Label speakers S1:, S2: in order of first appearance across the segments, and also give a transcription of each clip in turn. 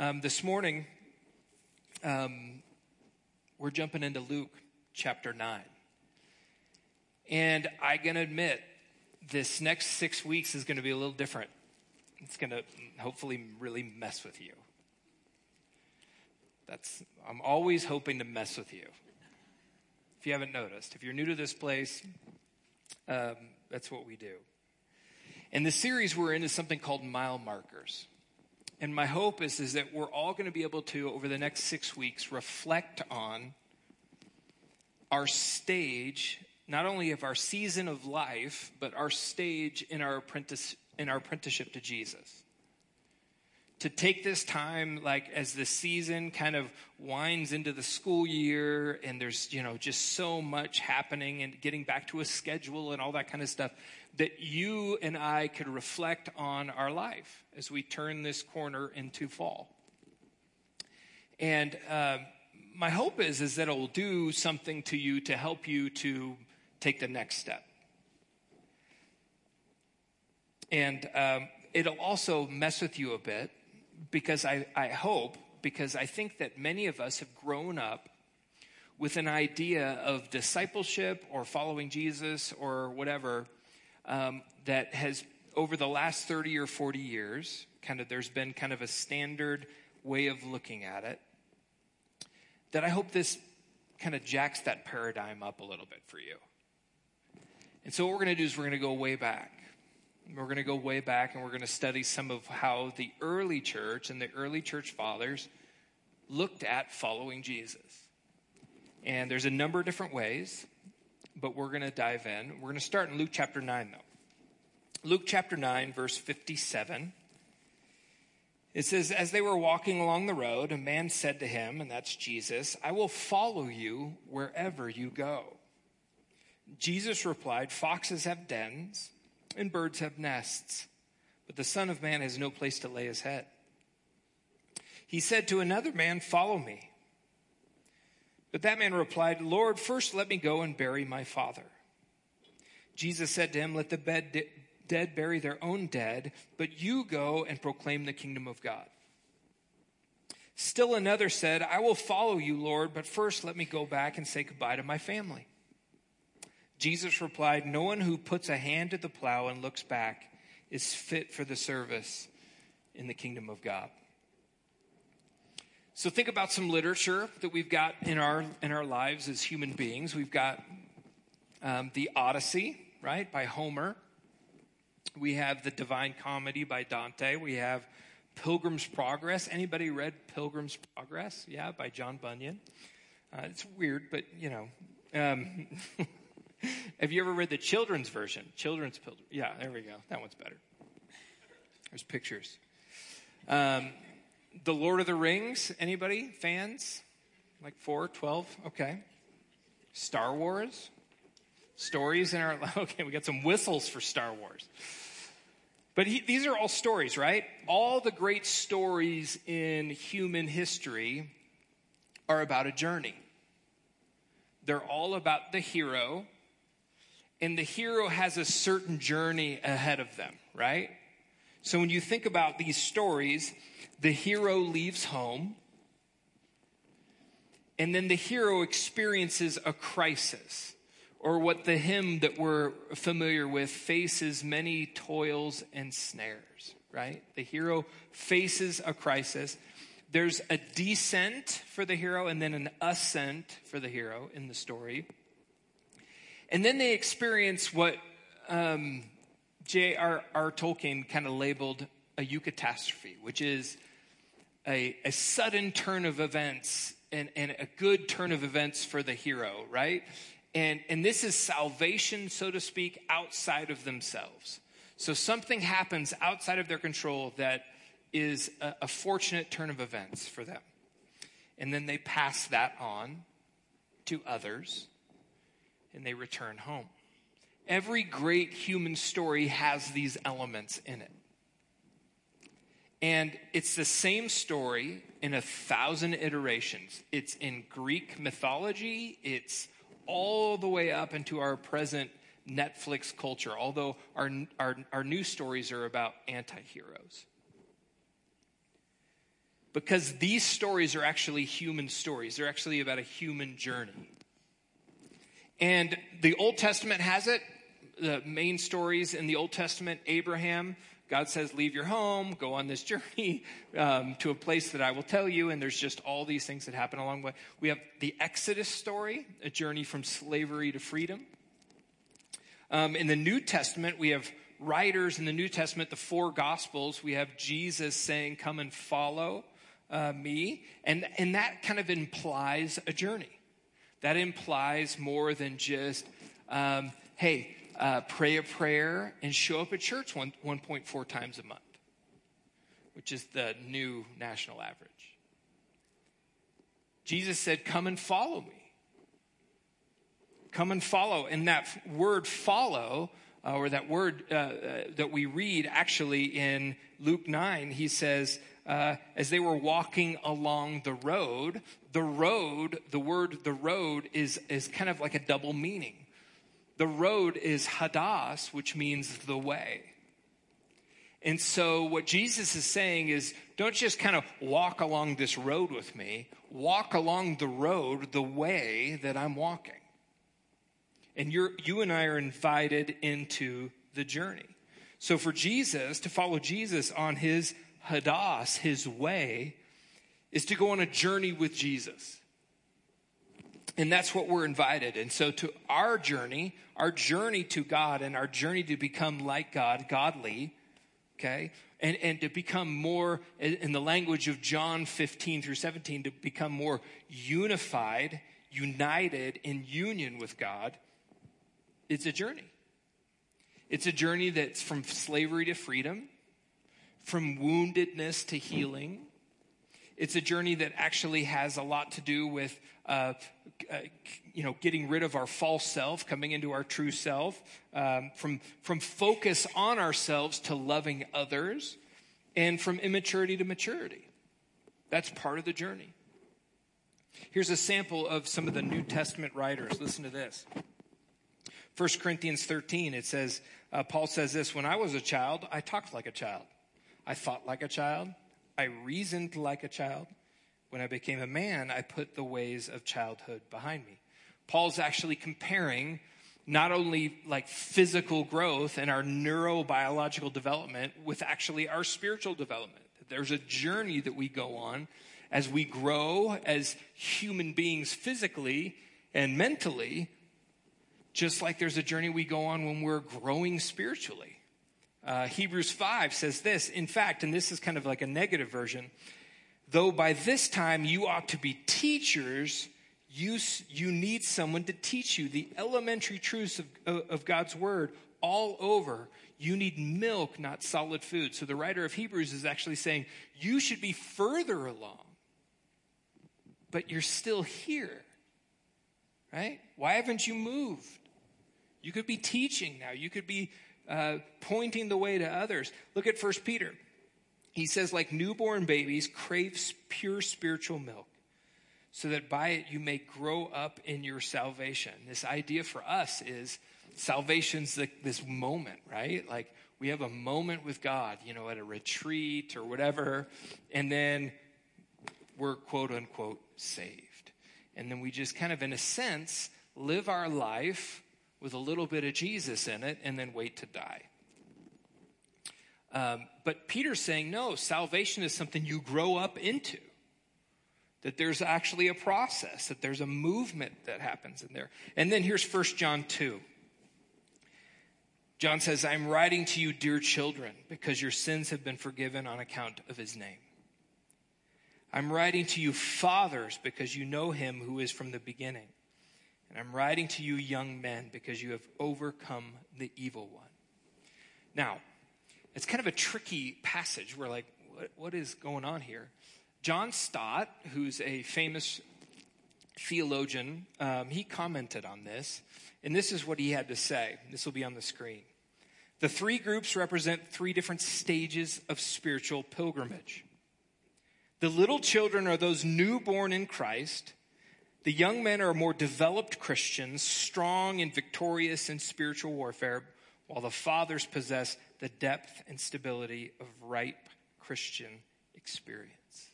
S1: Um, this morning, um, we're jumping into Luke chapter 9. And I can admit, this next six weeks is going to be a little different. It's going to hopefully really mess with you. That's, I'm always hoping to mess with you. If you haven't noticed, if you're new to this place, um, that's what we do. And the series we're in is something called mile markers. And my hope is, is that we're all going to be able to, over the next six weeks, reflect on our stage, not only of our season of life, but our stage in our, apprentice, in our apprenticeship to Jesus. To take this time like as the season kind of winds into the school year and there's you know just so much happening and getting back to a schedule and all that kind of stuff that you and i could reflect on our life as we turn this corner into fall. And uh, my hope is is that it will do something to you to help you to take the next step. And um, it'll also mess with you a bit because I, I hope, because I think that many of us have grown up with an idea of discipleship or following Jesus or whatever um, that has, over the last 30 or 40 years, kind of there's been kind of a standard way of looking at it. That I hope this kind of jacks that paradigm up a little bit for you. And so, what we're going to do is we're going to go way back. We're going to go way back and we're going to study some of how the early church and the early church fathers looked at following Jesus. And there's a number of different ways, but we're going to dive in. We're going to start in Luke chapter 9, though. Luke chapter 9, verse 57. It says, As they were walking along the road, a man said to him, and that's Jesus, I will follow you wherever you go. Jesus replied, Foxes have dens and birds have nests, but the Son of Man has no place to lay his head. He said to another man, Follow me. But that man replied, Lord, first let me go and bury my father. Jesus said to him, Let the bed dead bury their own dead, but you go and proclaim the kingdom of God. Still another said, I will follow you, Lord, but first let me go back and say goodbye to my family. Jesus replied, No one who puts a hand to the plow and looks back is fit for the service in the kingdom of God. So think about some literature that we've got in our in our lives as human beings. We've got um, the Odyssey, right, by Homer. We have the Divine Comedy by Dante. We have Pilgrim's Progress. Anybody read Pilgrim's Progress? Yeah, by John Bunyan. Uh, it's weird, but you know. Um, Have you ever read the children's version? Children's Pilgrim. Yeah, there we go. That one's better. There's pictures. Um, the Lord of the Rings. Anybody? Fans? Like four, twelve? Okay. Star Wars. Stories in our. Okay, we got some whistles for Star Wars. But he, these are all stories, right? All the great stories in human history are about a journey. They're all about the hero and the hero has a certain journey ahead of them, right? So when you think about these stories, the hero leaves home, and then the hero experiences a crisis, or what the hymn that we're familiar with faces many toils and snares, right? The hero faces a crisis. There's a descent for the hero and then an ascent for the hero in the story. And then they experience what um, J.R.R. Tolkien kind of labeled a eucatastrophe, which is a, a sudden turn of events and, and a good turn of events for the hero, right? And, and this is salvation, so to speak, outside of themselves. So something happens outside of their control that is a, a fortunate turn of events for them. And then they pass that on to others and they return home. Every great human story has these elements in it. And it's the same story in a thousand iterations. It's in Greek mythology, it's all the way up into our present Netflix culture, although our, our, our new stories are about anti heroes. because these stories are actually human stories. They're actually about a human journey. And the Old Testament has it. The main stories in the Old Testament Abraham, God says, Leave your home, go on this journey um, to a place that I will tell you. And there's just all these things that happen along the way. We have the Exodus story, a journey from slavery to freedom. Um, in the New Testament, we have writers in the New Testament, the four Gospels. We have Jesus saying, Come and follow uh, me. And, and that kind of implies a journey. That implies more than just, um, hey, uh, pray a prayer and show up at church one, 1.4 times a month, which is the new national average. Jesus said, Come and follow me. Come and follow. And that word follow, uh, or that word uh, uh that we read actually in Luke 9, he says, uh, as they were walking along the road, the road, the word the road is, is kind of like a double meaning. The road is hodos, which means the way. And so, what Jesus is saying is don't just kind of walk along this road with me, walk along the road the way that I'm walking. And you're, you and I are invited into the journey. So, for Jesus, to follow Jesus on his hodos, his way, is to go on a journey with Jesus. And that's what we're invited. And so, to our journey, our journey to God and our journey to become like God, godly, okay, and, and to become more, in the language of John 15 through 17, to become more unified, united in union with God, it's a journey. It's a journey that's from slavery to freedom from woundedness to healing. It's a journey that actually has a lot to do with, uh, uh, you know, getting rid of our false self, coming into our true self, um, from, from focus on ourselves to loving others, and from immaturity to maturity. That's part of the journey. Here's a sample of some of the New Testament writers. Listen to this. 1 Corinthians 13, it says, uh, Paul says this When I was a child, I talked like a child. I thought like a child. I reasoned like a child. When I became a man, I put the ways of childhood behind me. Paul's actually comparing not only like physical growth and our neurobiological development with actually our spiritual development. There's a journey that we go on as we grow as human beings physically and mentally, just like there's a journey we go on when we're growing spiritually. Uh, Hebrews 5 says this, in fact, and this is kind of like a negative version, though by this time you ought to be teachers, you, you need someone to teach you the elementary truths of, of God's word all over. You need milk, not solid food. So the writer of Hebrews is actually saying you should be further along, but you're still here, right? Why haven't you moved? You could be teaching now. You could be uh, pointing the way to others. Look at First Peter. He says, like newborn babies, crave pure spiritual milk, so that by it you may grow up in your salvation. This idea for us is salvation's the, this moment, right? Like we have a moment with God, you know, at a retreat or whatever, and then we're quote unquote saved. And then we just kind of, in a sense, live our life with a little bit of Jesus in it and then wait to die. Um, but Peter's saying, no, salvation is something you grow up into. That there's actually a process, that there's a movement that happens in there. And then here's 1 John 2. John says, I'm writing to you, dear children, because your sins have been forgiven on account of his name. I'm writing to you, fathers, because you know him who is from the beginning. And I'm writing to you, young men, because you have overcome the evil one. Now, it's kind of a tricky passage. We're like, what, what is going on here? John Stott, who's a famous theologian, um, he commented on this, and this is what he had to say. This will be on the screen. The three groups represent three different stages of spiritual pilgrimage. The little children are those newborn in Christ the young men are more developed Christians, strong and victorious in spiritual warfare, while the fathers possess the depth and stability of ripe Christian experience.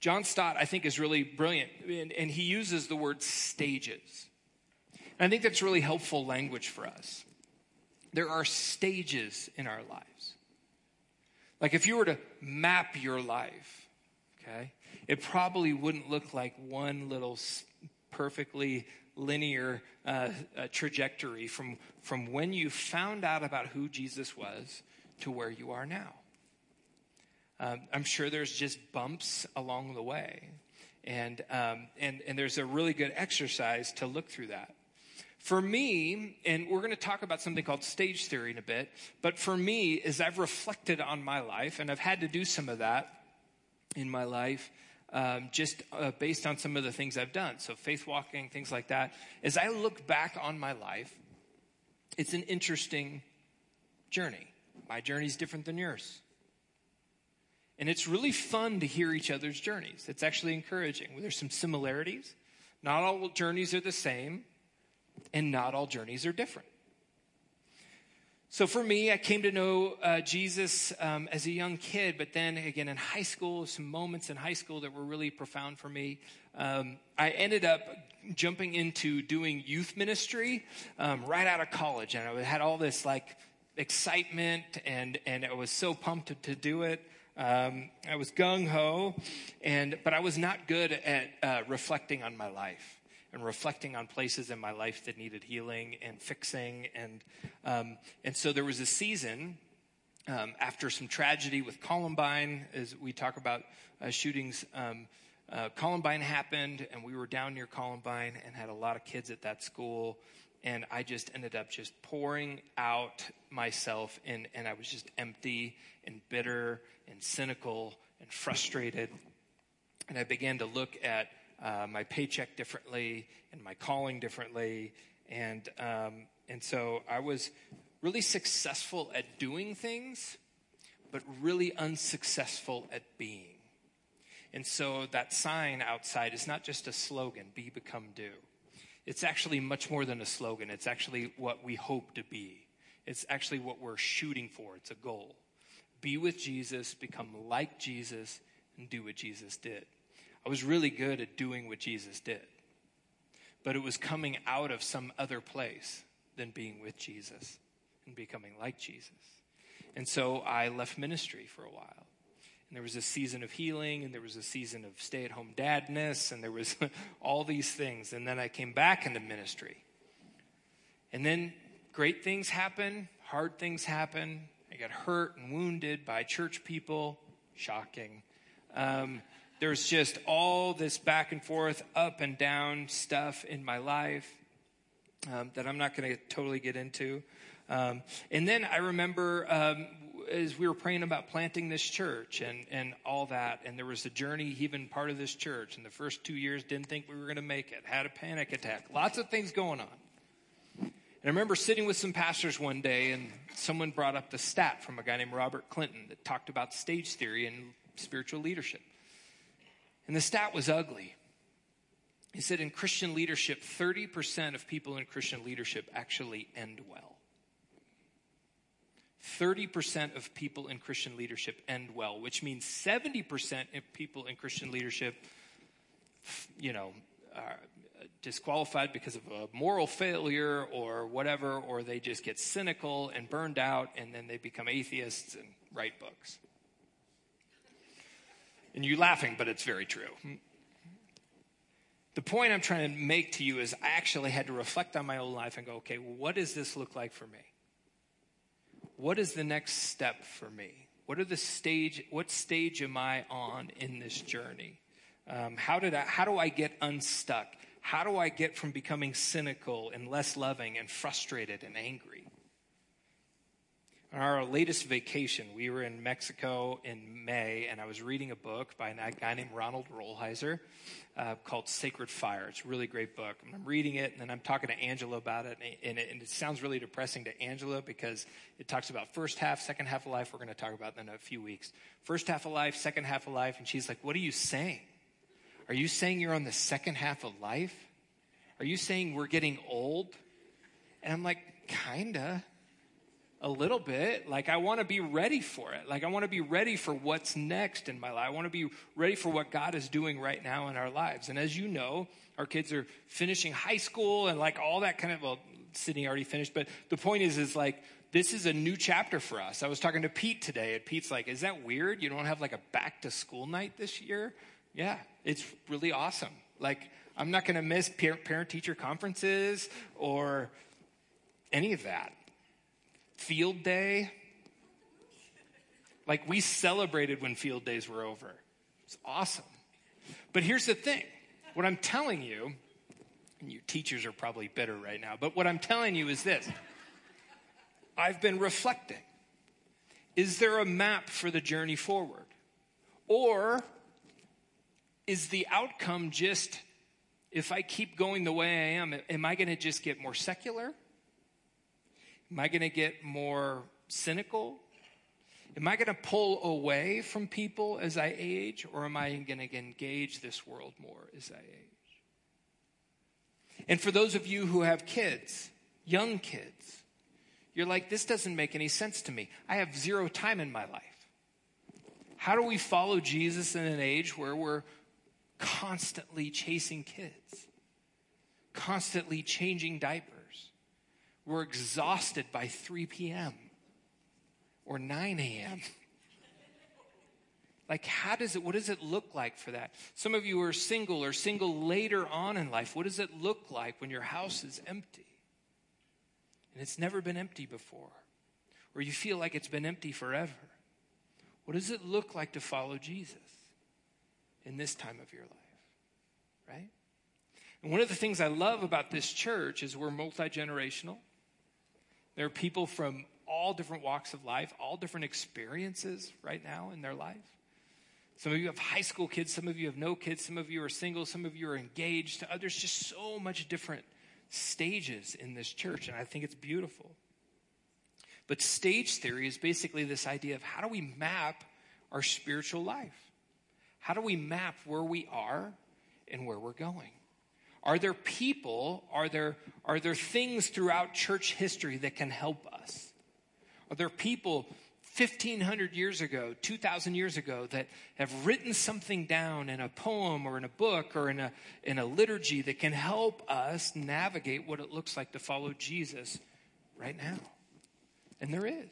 S1: John Stott, I think, is really brilliant, and, and he uses the word stages. And I think that's really helpful language for us. There are stages in our lives. Like if you were to map your life, okay, it probably wouldn't look like one little perfectly linear uh, uh, trajectory from, from when you found out about who Jesus was to where you are now. Um, I'm sure there's just bumps along the way. And, um, and, and there's a really good exercise to look through that. For me, and we're going to talk about something called stage theory in a bit, but for me, as I've reflected on my life, and I've had to do some of that in my life, um, just uh, based on some of the things I've done. So, faith walking, things like that. As I look back on my life, it's an interesting journey. My journey is different than yours. And it's really fun to hear each other's journeys. It's actually encouraging. There's some similarities. Not all journeys are the same, and not all journeys are different. So for me, I came to know uh, Jesus um, as a young kid, but then again in high school, some moments in high school that were really profound for me. Um, I ended up jumping into doing youth ministry um, right out of college, and I had all this like excitement, and and I was so pumped to, to do it. Um, I was gung ho, and but I was not good at uh, reflecting on my life and reflecting on places in my life that needed healing and fixing. And, um, and so there was a season um, after some tragedy with Columbine, as we talk about uh, shootings. Um, uh, Columbine happened, and we were down near Columbine and had a lot of kids at that school. And I just ended up just pouring out myself, and, and I was just empty and bitter and cynical and frustrated. And I began to look at uh, my paycheck differently and my calling differently. And, um, and so I was really successful at doing things, but really unsuccessful at being. And so that sign outside is not just a slogan, be, become, do. It's actually much more than a slogan. It's actually what we hope to be. It's actually what we're shooting for. It's a goal. Be with Jesus, become like Jesus, and do what Jesus did. I was really good at doing what Jesus did. But it was coming out of some other place than being with Jesus and becoming like Jesus. And so I left ministry for a while. And there was a season of healing, and there was a season of stay at home dadness, and there was all these things. And then I came back into ministry. And then great things happen, hard things happen. I got hurt and wounded by church people. Shocking. Um, there's just all this back and forth, up and down stuff in my life um, that I'm not going to totally get into. Um, and then I remember um, as we were praying about planting this church and, and all that, and there was a journey, even part of this church. In the first two years, didn't think we were going to make it, had a panic attack, lots of things going on. And I remember sitting with some pastors one day, and someone brought up the stat from a guy named Robert Clinton that talked about stage theory and spiritual leadership. And the stat was ugly. He said in Christian leadership, 30% of people in Christian leadership actually end well. 30% of people in Christian leadership end well, which means 70% of people in Christian leadership, you know, are disqualified because of a moral failure or whatever, or they just get cynical and burned out and then they become atheists and write books. And you're laughing, but it's very true. The point I'm trying to make to you is I actually had to reflect on my own life and go, okay, what does this look like for me? What is the next step for me? What are the stage? What stage am I on in this journey? Um, how did I? How do I get unstuck? How do I get from becoming cynical and less loving and frustrated and angry? On our latest vacation, we were in Mexico in May, and I was reading a book by a guy named Ronald Rolheiser uh, called Sacred Fire. It's a really great book. And I'm reading it, and then I'm talking to Angela about it, and it, and it sounds really depressing to Angela because it talks about first half, second half of life. We're going to talk about in a few weeks. First half of life, second half of life, and she's like, "What are you saying? Are you saying you're on the second half of life? Are you saying we're getting old?" And I'm like, "Kinda." A little bit. Like, I want to be ready for it. Like, I want to be ready for what's next in my life. I want to be ready for what God is doing right now in our lives. And as you know, our kids are finishing high school and like all that kind of, well, Sydney already finished, but the point is, is like, this is a new chapter for us. I was talking to Pete today, and Pete's like, Is that weird? You don't have like a back to school night this year? Yeah, it's really awesome. Like, I'm not going to miss parent teacher conferences or any of that field day. Like we celebrated when field days were over. It's awesome. But here's the thing what I'm telling you, and you teachers are probably bitter right now, but what I'm telling you is this I've been reflecting. Is there a map for the journey forward? Or is the outcome just, if I keep going the way I am, am I going to just get more secular? Am I going to get more cynical? Am I going to pull away from people as I age, or am I going to engage this world more as I age? And for those of you who have kids, young kids, you're like, this doesn't make any sense to me. I have zero time in my life. How do we follow Jesus in an age where we're constantly chasing kids, constantly changing diapers? We're exhausted by 3 p.m. or 9 a.m. Like, how does it, what does it look like for that? Some of you are single or single later on in life. What does it look like when your house is empty? And it's never been empty before. Or you feel like it's been empty forever. What does it look like to follow Jesus in this time of your life? Right? And one of the things I love about this church is we're multi generational. There are people from all different walks of life, all different experiences right now in their life. Some of you have high school kids, some of you have no kids, some of you are single, some of you are engaged, others just so much different stages in this church, and I think it's beautiful. But stage theory is basically this idea of how do we map our spiritual life? How do we map where we are and where we're going? Are there people, are there, are there things throughout church history that can help us? Are there people 1500 years ago, 2000 years ago that have written something down in a poem or in a book or in a, in a liturgy that can help us navigate what it looks like to follow Jesus right now? And there is.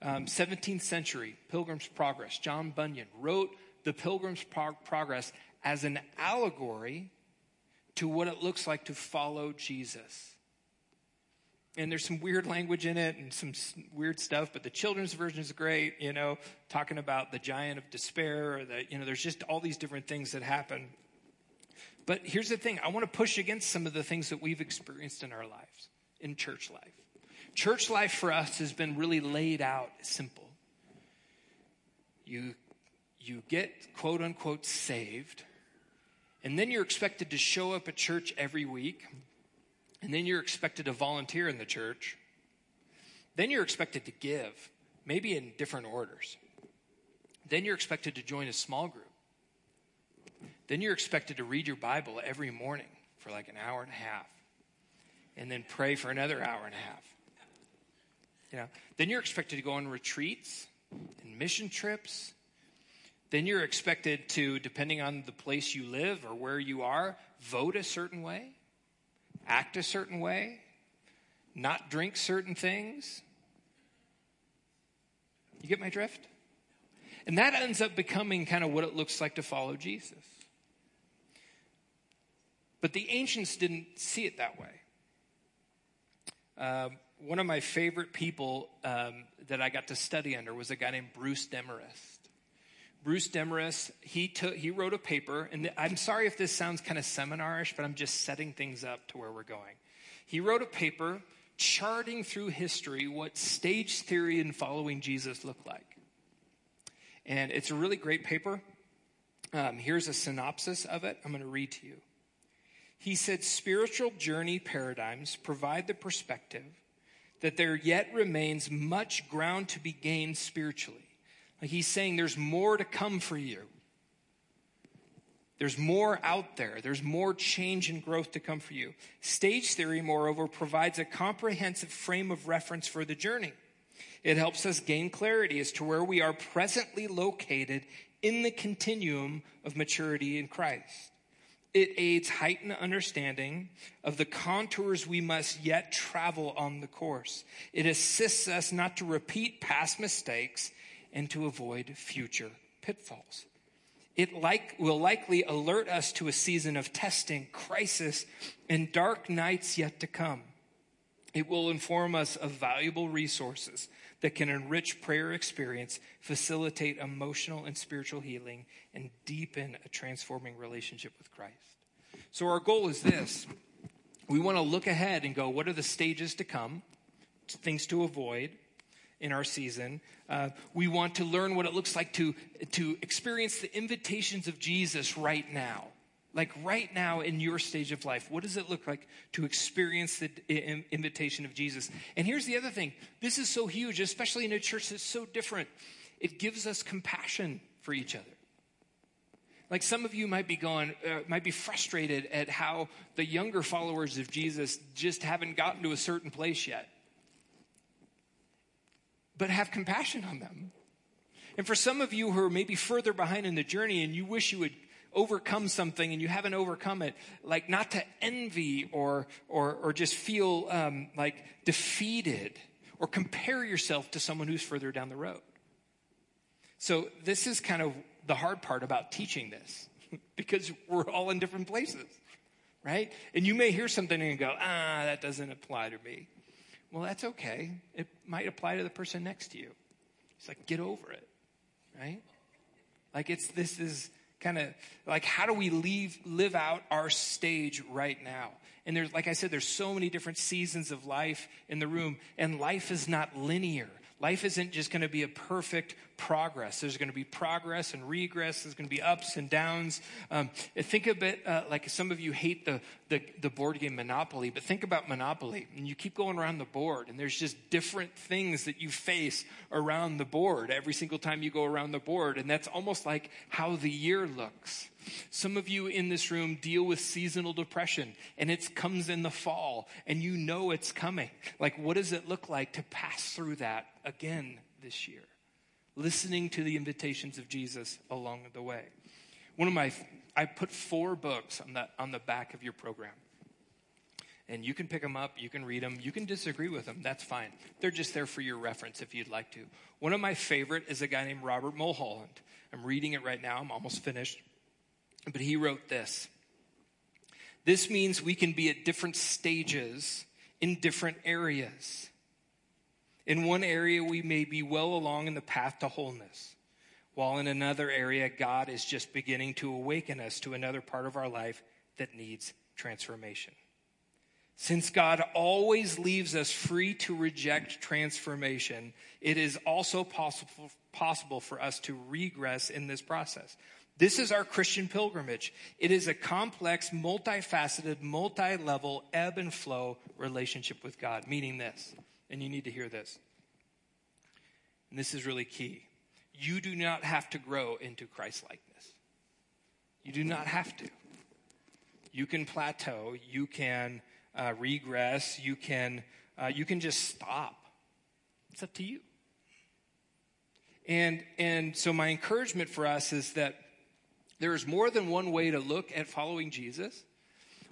S1: Um, 17th century, Pilgrim's Progress. John Bunyan wrote the Pilgrim's Progress as an allegory to what it looks like to follow Jesus. And there's some weird language in it and some weird stuff, but the children's version is great, you know, talking about the giant of despair or the, you know, there's just all these different things that happen. But here's the thing I want to push against some of the things that we've experienced in our lives, in church life. Church life for us has been really laid out simple. You, you get quote unquote saved and then you're expected to show up at church every week. And then you're expected to volunteer in the church. Then you're expected to give, maybe in different orders. Then you're expected to join a small group. Then you're expected to read your Bible every morning for like an hour and a half. And then pray for another hour and a half. You know, then you're expected to go on retreats and mission trips then you're expected to, depending on the place you live or where you are, vote a certain way, act a certain way, not drink certain things. You get my drift? And that ends up becoming kind of what it looks like to follow Jesus. But the ancients didn't see it that way. Uh, one of my favorite people um, that I got to study under was a guy named Bruce Demarest. Bruce Demarest, he took, he wrote a paper, and I'm sorry if this sounds kind of seminarish, but I'm just setting things up to where we're going. He wrote a paper charting through history what stage theory and following Jesus looked like. And it's a really great paper. Um, here's a synopsis of it. I'm going to read to you. He said, Spiritual journey paradigms provide the perspective that there yet remains much ground to be gained spiritually like he's saying there's more to come for you. There's more out there. There's more change and growth to come for you. Stage theory, moreover, provides a comprehensive frame of reference for the journey. It helps us gain clarity as to where we are presently located in the continuum of maturity in Christ. It aids heightened understanding of the contours we must yet travel on the course. It assists us not to repeat past mistakes and to avoid future pitfalls. It like, will likely alert us to a season of testing, crisis, and dark nights yet to come. It will inform us of valuable resources that can enrich prayer experience, facilitate emotional and spiritual healing, and deepen a transforming relationship with Christ. So, our goal is this we want to look ahead and go, what are the stages to come, things to avoid in our season? Uh, we want to learn what it looks like to, to experience the invitations of Jesus right now. Like right now in your stage of life, what does it look like to experience the invitation of Jesus? And here's the other thing this is so huge, especially in a church that's so different. It gives us compassion for each other. Like some of you might be going, uh, might be frustrated at how the younger followers of Jesus just haven't gotten to a certain place yet. But have compassion on them. And for some of you who are maybe further behind in the journey and you wish you would overcome something and you haven't overcome it, like not to envy or, or, or just feel um, like defeated or compare yourself to someone who's further down the road. So this is kind of the hard part about teaching this because we're all in different places, right? And you may hear something and go, ah, that doesn't apply to me. Well, that's okay. It might apply to the person next to you. It's like, get over it, right? Like it's, this is kind of like, how do we leave, live out our stage right now? And there's, like I said, there's so many different seasons of life in the room, and life is not linear. Life isn't just going to be a perfect progress. There's going to be progress and regress. There's going to be ups and downs. Um, think of it uh, like some of you hate the, the, the board game Monopoly, but think about Monopoly. And you keep going around the board, and there's just different things that you face around the board every single time you go around the board. And that's almost like how the year looks. Some of you in this room deal with seasonal depression and it comes in the fall and you know it's coming. Like, what does it look like to pass through that again this year? Listening to the invitations of Jesus along the way. One of my, I put four books on the, on the back of your program. And you can pick them up, you can read them, you can disagree with them, that's fine. They're just there for your reference if you'd like to. One of my favorite is a guy named Robert Mulholland. I'm reading it right now, I'm almost finished. But he wrote this This means we can be at different stages in different areas. In one area, we may be well along in the path to wholeness, while in another area, God is just beginning to awaken us to another part of our life that needs transformation. Since God always leaves us free to reject transformation, it is also possible, possible for us to regress in this process. This is our Christian pilgrimage. It is a complex, multifaceted, multi level, ebb and flow relationship with God, meaning this, and you need to hear this. And this is really key. You do not have to grow into Christ likeness. You do not have to. You can plateau, you can uh, regress, you can, uh, you can just stop. It's up to you. And, and so, my encouragement for us is that there is more than one way to look at following Jesus.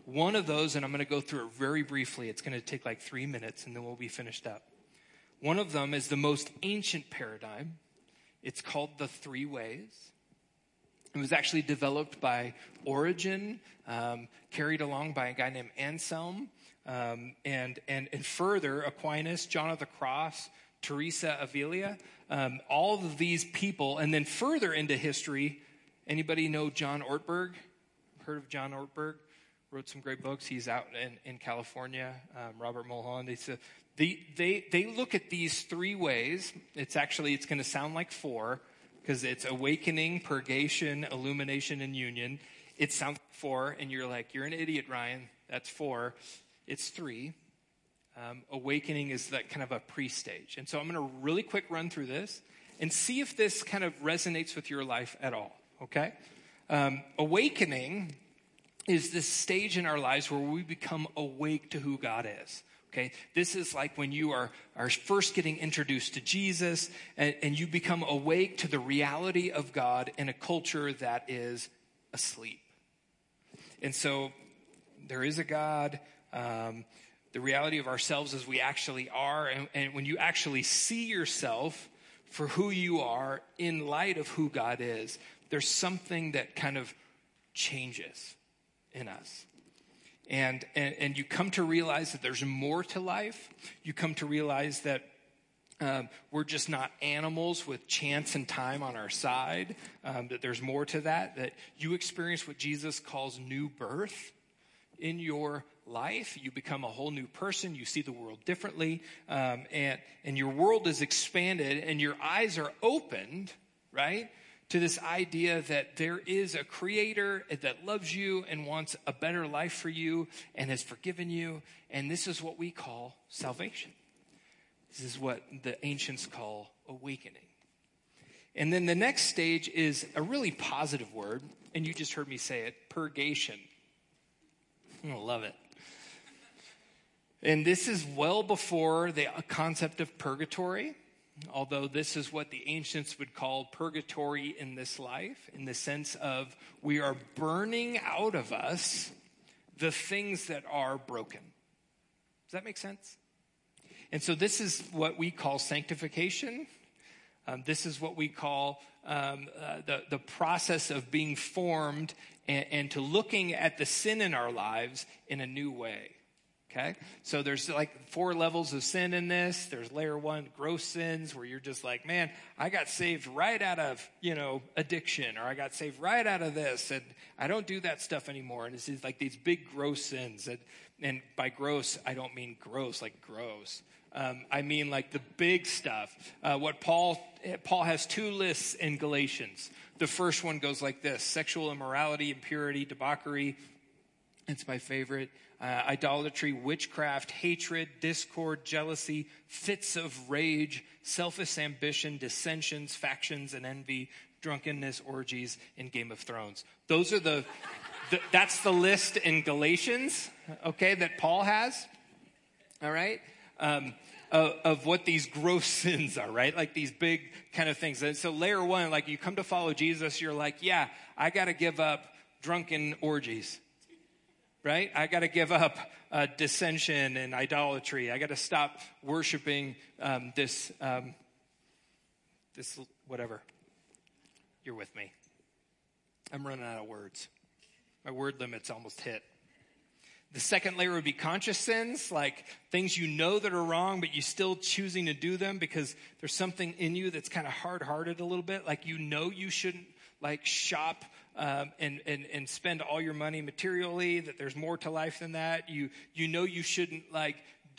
S1: One of those, and I'm going to go through it very briefly, it's going to take like three minutes and then we'll be finished up. One of them is the most ancient paradigm. It's called the three ways. It was actually developed by Origen, um, carried along by a guy named Anselm, um, and, and, and further, Aquinas, John of the Cross, Teresa Avila, um, all of these people, and then further into history, Anybody know John Ortberg? Heard of John Ortberg? Wrote some great books. He's out in, in California. Um, Robert Mulholland. They, they, they, they look at these three ways. It's actually, it's going to sound like four because it's awakening, purgation, illumination, and union. It sounds like four, and you're like, you're an idiot, Ryan. That's four. It's three. Um, awakening is that kind of a pre stage. And so I'm going to really quick run through this and see if this kind of resonates with your life at all okay? Um, awakening is this stage in our lives where we become awake to who God is. Okay, this is like when you are, are first getting introduced to Jesus and, and you become awake to the reality of God in a culture that is asleep. And so there is a God. Um, the reality of ourselves as we actually are. And, and when you actually see yourself for who you are in light of who God is, there's something that kind of changes in us. And, and, and you come to realize that there's more to life. You come to realize that um, we're just not animals with chance and time on our side, um, that there's more to that, that you experience what Jesus calls new birth in your life. You become a whole new person. You see the world differently. Um, and, and your world is expanded and your eyes are opened, right? To this idea that there is a creator that loves you and wants a better life for you and has forgiven you. And this is what we call salvation. This is what the ancients call awakening. And then the next stage is a really positive word, and you just heard me say it purgation. I love it. And this is well before the concept of purgatory, although this is what the ancients would call purgatory in this life, in the sense of we are burning out of us the things that are broken. Does that make sense? And so this is what we call sanctification. Um, this is what we call um, uh, the, the process of being formed and, and to looking at the sin in our lives in a new way. Okay? So there's like four levels of sin in this. There's layer one, gross sins, where you're just like, man, I got saved right out of, you know, addiction, or I got saved right out of this, and I don't do that stuff anymore. And it's like these big gross sins. That, and by gross, I don't mean gross, like gross. Um, I mean like the big stuff. Uh, what Paul, Paul has two lists in Galatians. The first one goes like this sexual immorality, impurity, debauchery. It's my favorite uh, idolatry, witchcraft, hatred, discord, jealousy, fits of rage, selfish ambition, dissensions, factions, and envy, drunkenness, orgies, and Game of Thrones. Those are the, the that's the list in Galatians, okay, that Paul has. All right? Um, of, of, what these gross sins are, right? Like these big kind of things. And so, layer one, like you come to follow Jesus, you're like, yeah, I got to give up drunken orgies right? I got to give up uh, dissension and idolatry. I got to stop worshiping um, this, um, this whatever. You're with me. I'm running out of words. My word limit's almost hit. The second layer would be conscious sins, like things you know that are wrong, but you still choosing to do them because there's something in you that's kind of hard hearted a little bit. Like you know you shouldn't like shop um, and, and, and spend all your money materially, that there's more to life than that. You, you know you shouldn't like,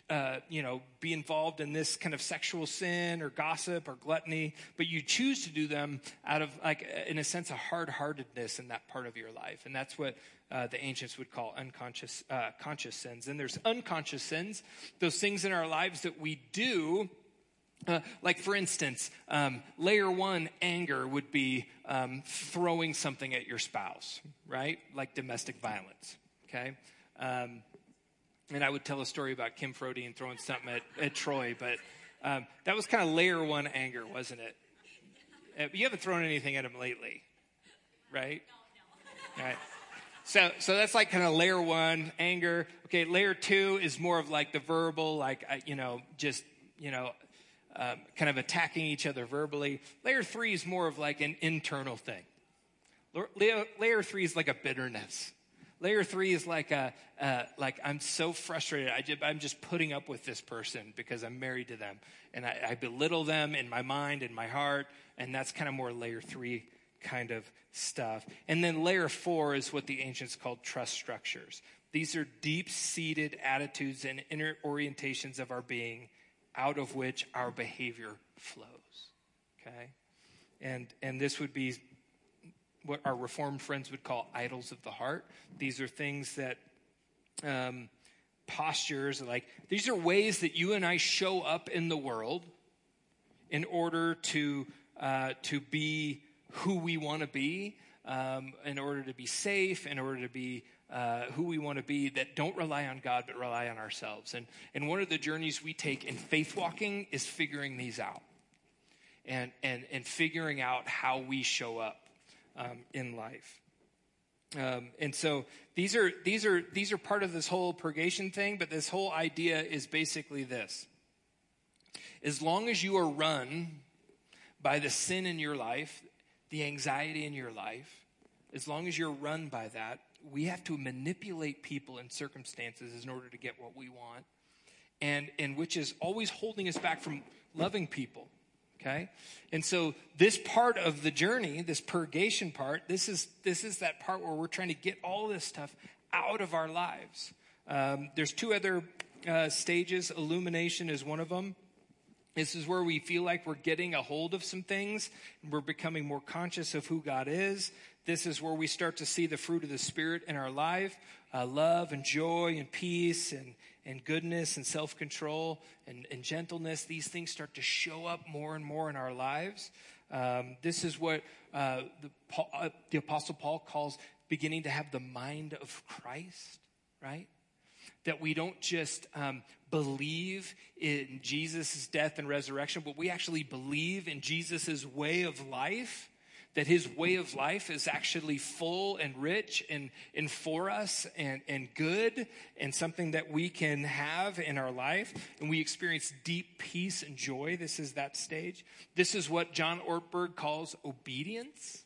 S1: uh, you know, be involved in this kind of sexual sin or gossip or gluttony, but you choose to do them out of like, in a sense, a hard-heartedness in that part of your life. And that's what uh, the ancients would call unconscious, uh, conscious sins. And there's unconscious sins, those things in our lives that we do uh, like, for instance, um, layer one anger would be um, throwing something at your spouse, right? Like domestic violence, okay? Um, and I would tell a story about Kim Frody and throwing something at, at Troy, but um, that was kind of layer one anger, wasn't it? Uh, you haven't thrown anything at him lately, right? No, no. Right. So, so that's like kind of layer one anger. Okay, layer two is more of like the verbal, like, you know, just, you know, um, kind of attacking each other verbally. Layer three is more of like an internal thing. Layer, three is like a bitterness. Layer three is like a uh, like I'm so frustrated. I I'm just putting up with this person because I'm married to them, and I, I belittle them in my mind, and my heart, and that's kind of more layer three kind of stuff. And then layer four is what the ancients called trust structures. These are deep seated attitudes and inner orientations of our being out of which our behavior flows. Okay? And, and this would be what our Reformed friends would call idols of the heart. These are things that, um, postures, like, these are ways that you and I show up in the world in order to, uh, to be who we want to be. um, in order to be safe, in order to be uh, who we want to be that don't rely on God but rely on ourselves. And, and one of the journeys we take in faith walking is figuring these out and, and, and figuring out how we show up um, in life. Um, and so these are these are these are part of this whole purgation thing, but this whole idea is basically this. As long as you are run by the sin in your life, the anxiety in your life, as long as you're run by that, we have to manipulate people and circumstances in order to get what we want. And, and which is always holding us back from loving people. Okay? And so this part of the journey, this purgation part, this is this is that part where we're trying to get all this stuff out of our lives. Um, there's two other uh, stages. Illumination is one of them. This is where we feel like we're getting a hold of some things we're becoming more conscious of who God is. This is where we start to see the fruit of the Spirit in our life uh, love and joy and peace and, and goodness and self control and, and, gentleness. These things start to show up more and more in our lives. Um, this is what uh, the, Paul, uh, the Apostle Paul calls beginning to have the mind of Christ, right? that we don't just um, believe in Jesus' death and resurrection, but we actually believe in Jesus' way of life. That his way of life is actually full and rich and, and for us and, and good and something that we can have in our life. And we experience deep peace and joy. This is that stage. This is what John Ortberg calls obedience.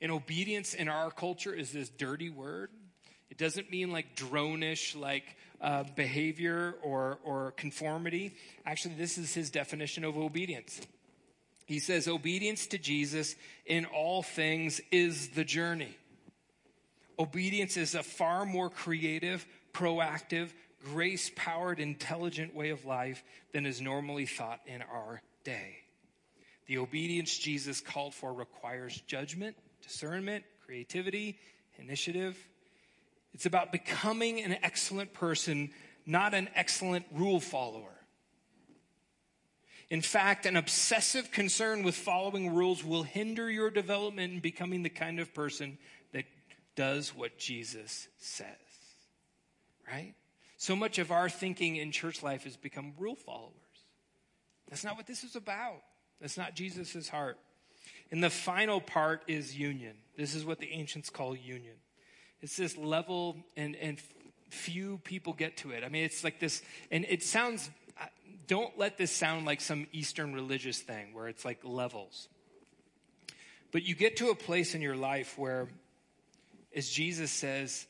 S1: And obedience in our culture is this dirty word. It doesn't mean like dronish, like uh, behavior or, or conformity. Actually, this is his definition of obedience. He says, obedience to Jesus in all things is the journey. Obedience is a far more creative, proactive, grace powered, intelligent way of life than is normally thought in our day. The obedience Jesus called for requires judgment, discernment, creativity, initiative, it's about becoming an excellent person, not an excellent rule follower. In fact, an obsessive concern with following rules will hinder your development in becoming the kind of person that does what Jesus says. Right? So much of our thinking in church life has become rule followers. That's not what this is about. That's not Jesus' heart. And the final part is union. This is what the ancients call union. It's this level, and, and few people get to it. I mean, it's like this, and it sounds, don't let this sound like some Eastern religious thing where it's like levels. But you get to a place in your life where, as Jesus says,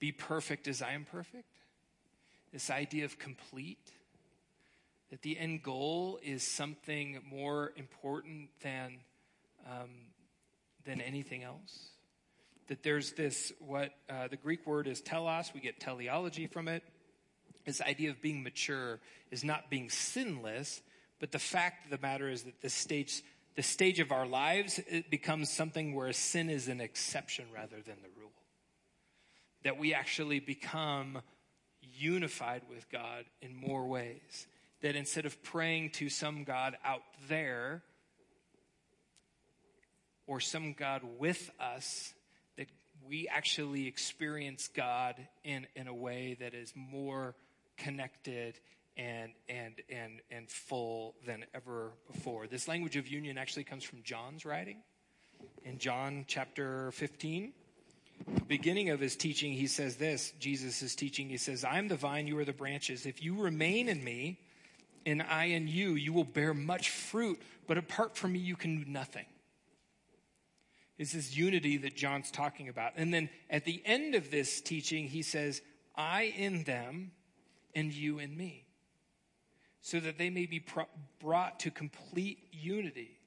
S1: be perfect as I am perfect. This idea of complete, that the end goal is something more important than, um, than anything else that there's this, what uh, the Greek word is telos, we get teleology from it. This idea of being mature is not being sinless, but the fact of the matter is that the stage, the stage of our lives, becomes something where sin is an exception rather than the rule. That we actually become unified with God in more ways. That instead of praying to some God out there or some God with us, that we actually experience God in, in a way that is more connected and, and, and, and full than ever before. This language of union actually comes from John's writing. In John chapter 15, beginning of his teaching, he says this Jesus is teaching, he says, I am the vine, you are the branches. If you remain in me, and I in you, you will bear much fruit, but apart from me, you can do nothing It's this unity that John's talking about. And then at the end of this teaching, he says, I in them and you in me, so that they may be pro- brought to complete unity.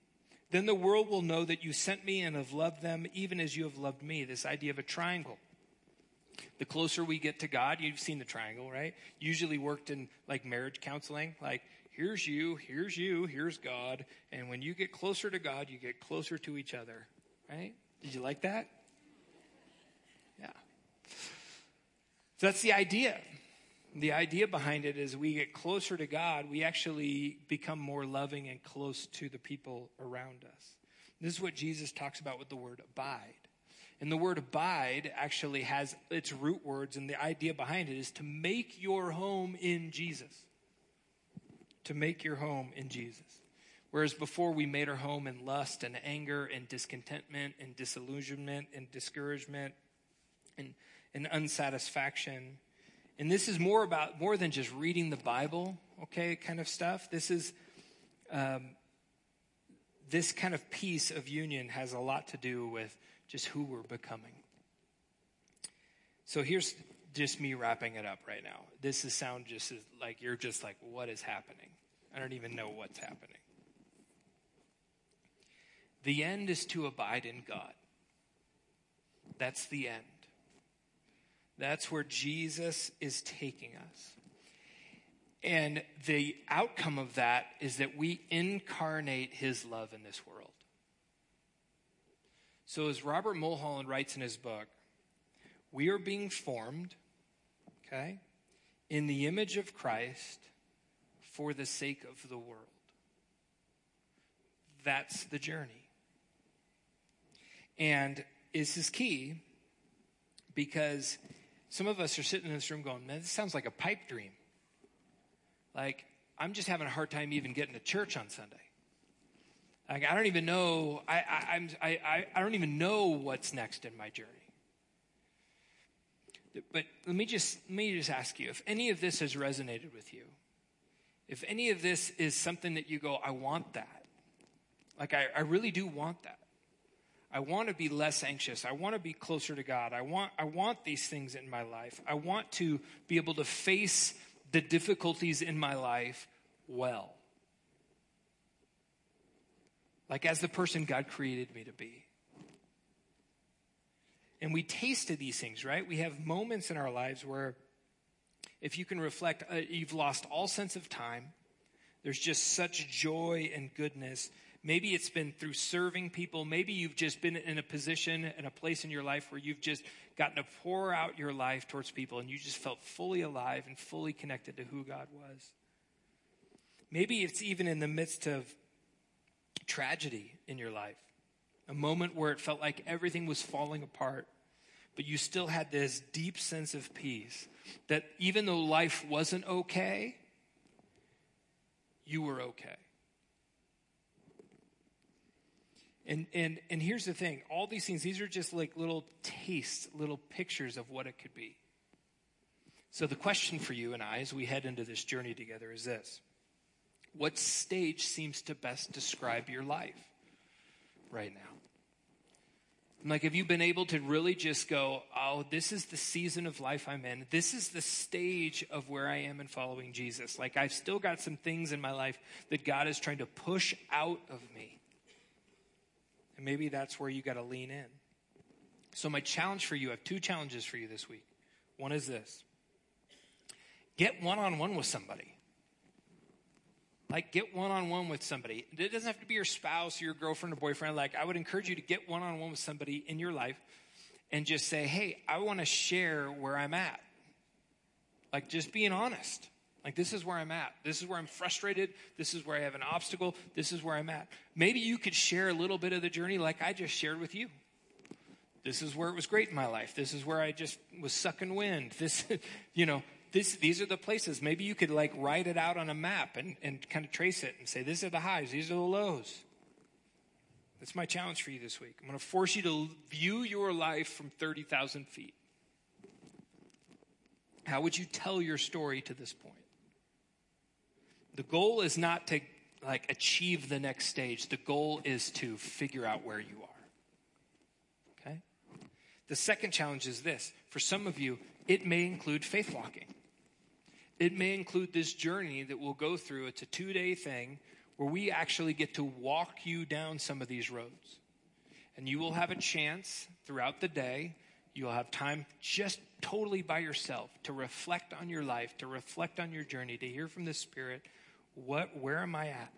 S1: Then the world will know that you sent me and have loved them even as you have loved me. This idea of a triangle. The closer we get to God, you've seen the triangle, right? Usually worked in like marriage counseling. Like, here's you, here's you, here's God. And when you get closer to God, you get closer to each other. Right? Did you like that? Yeah. So that's the idea. The idea behind it is we get closer to God, we actually become more loving and close to the people around us. This is what Jesus talks about with the word abide. And the word abide actually has its root words, and the idea behind it is to make your home in Jesus. To make your home in Jesus. Whereas before we made our home in lust and anger and discontentment and disillusionment and discouragement and, and unsatisfaction. And this is more about more than just reading the Bible, okay, kind of stuff. This is um, this kind of piece of union has a lot to do with just who we're becoming. So here's just me wrapping it up right now. This is sound just as, like you're just like, what is happening? I don't even know what's happening. The end is to abide in God. That's the end. That's where Jesus is taking us. And the outcome of that is that we incarnate his love in this world. So, as Robert Mulholland writes in his book, we are being formed, okay, in the image of Christ for the sake of the world. That's the journey. And this is key because some of us are sitting in this room going, man, this sounds like a pipe dream. Like, I'm just having a hard time even getting to church on Sunday. Like, I don't even know, I, I, I'm, I, I don't even know what's next in my journey. But let me just, let me just ask you, if any of this has resonated with you, if any of this is something that you go, I want that. Like, I, I really do want that. I want to be less anxious. I want to be closer to God. I want, I want these things in my life. I want to be able to face the difficulties in my life well. Like as the person God created me to be. And we tasted these things, right? We have moments in our lives where, if you can reflect, uh, you've lost all sense of time. There's just such joy and goodness. Maybe it's been through serving people. Maybe you've just been in a position, and a place in your life where you've just gotten to pour out your life towards people and you just felt fully alive and fully connected to who God was. Maybe it's even in the midst of tragedy in your life, a moment where it felt like everything was falling apart, but you still had this deep sense of peace that even though life wasn't okay, you were okay. And, and, and here's the thing all these things, these are just like little tastes, little pictures of what it could be. So, the question for you and I as we head into this journey together is this What stage seems to best describe your life right now? Like, have you been able to really just go, oh, this is the season of life I'm in. This is the stage of where I am in following Jesus. Like, I've still got some things in my life that God is trying to push out of me. And maybe that's where you got to lean in. So, my challenge for you I have two challenges for you this week. One is this get one on one with somebody. Like, get one on one with somebody. It doesn't have to be your spouse or your girlfriend or boyfriend. Like, I would encourage you to get one on one with somebody in your life and just say, hey, I want to share where I'm at. Like, just being honest. Like, this is where I'm at. This is where I'm frustrated. This is where I have an obstacle. This is where I'm at. Maybe you could share a little bit of the journey like I just shared with you. This is where it was great in my life. This is where I just was sucking wind. This, you know, this, these are the places. Maybe you could like write it out on a map and, and kind of trace it and say, these are the highs, these are the lows. That's my challenge for you this week. I'm going to force you to view your life from 30,000 feet. How would you tell your story to this point? The goal is not to like achieve the next stage. The goal is to figure out where you are. Okay? The second challenge is this. For some of you, it may include faith walking. It may include this journey that we'll go through. It's a two day thing where we actually get to walk you down some of these roads. And you will have a chance throughout the day. You'll have time just totally by yourself to reflect on your life, to reflect on your journey, to hear from the Spirit what, where am I at?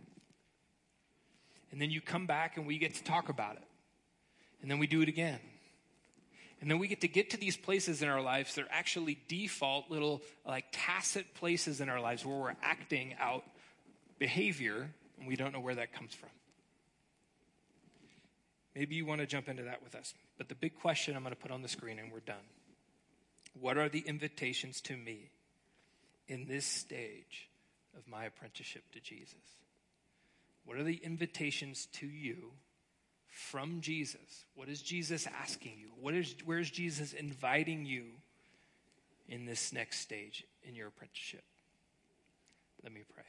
S1: And then you come back and we get to talk about it. And then we do it again. And then we get to get to these places in our lives that are actually default little, like tacit places in our lives where we're acting out behavior and we don't know where that comes from. Maybe you want to jump into that with us. But the big question I'm going to put on the screen and we're done. What are the invitations to me in this stage of my apprenticeship to Jesus? What are the invitations to you from Jesus? What is Jesus asking you? What is, where is Jesus inviting you in this next stage in your apprenticeship? Let me pray.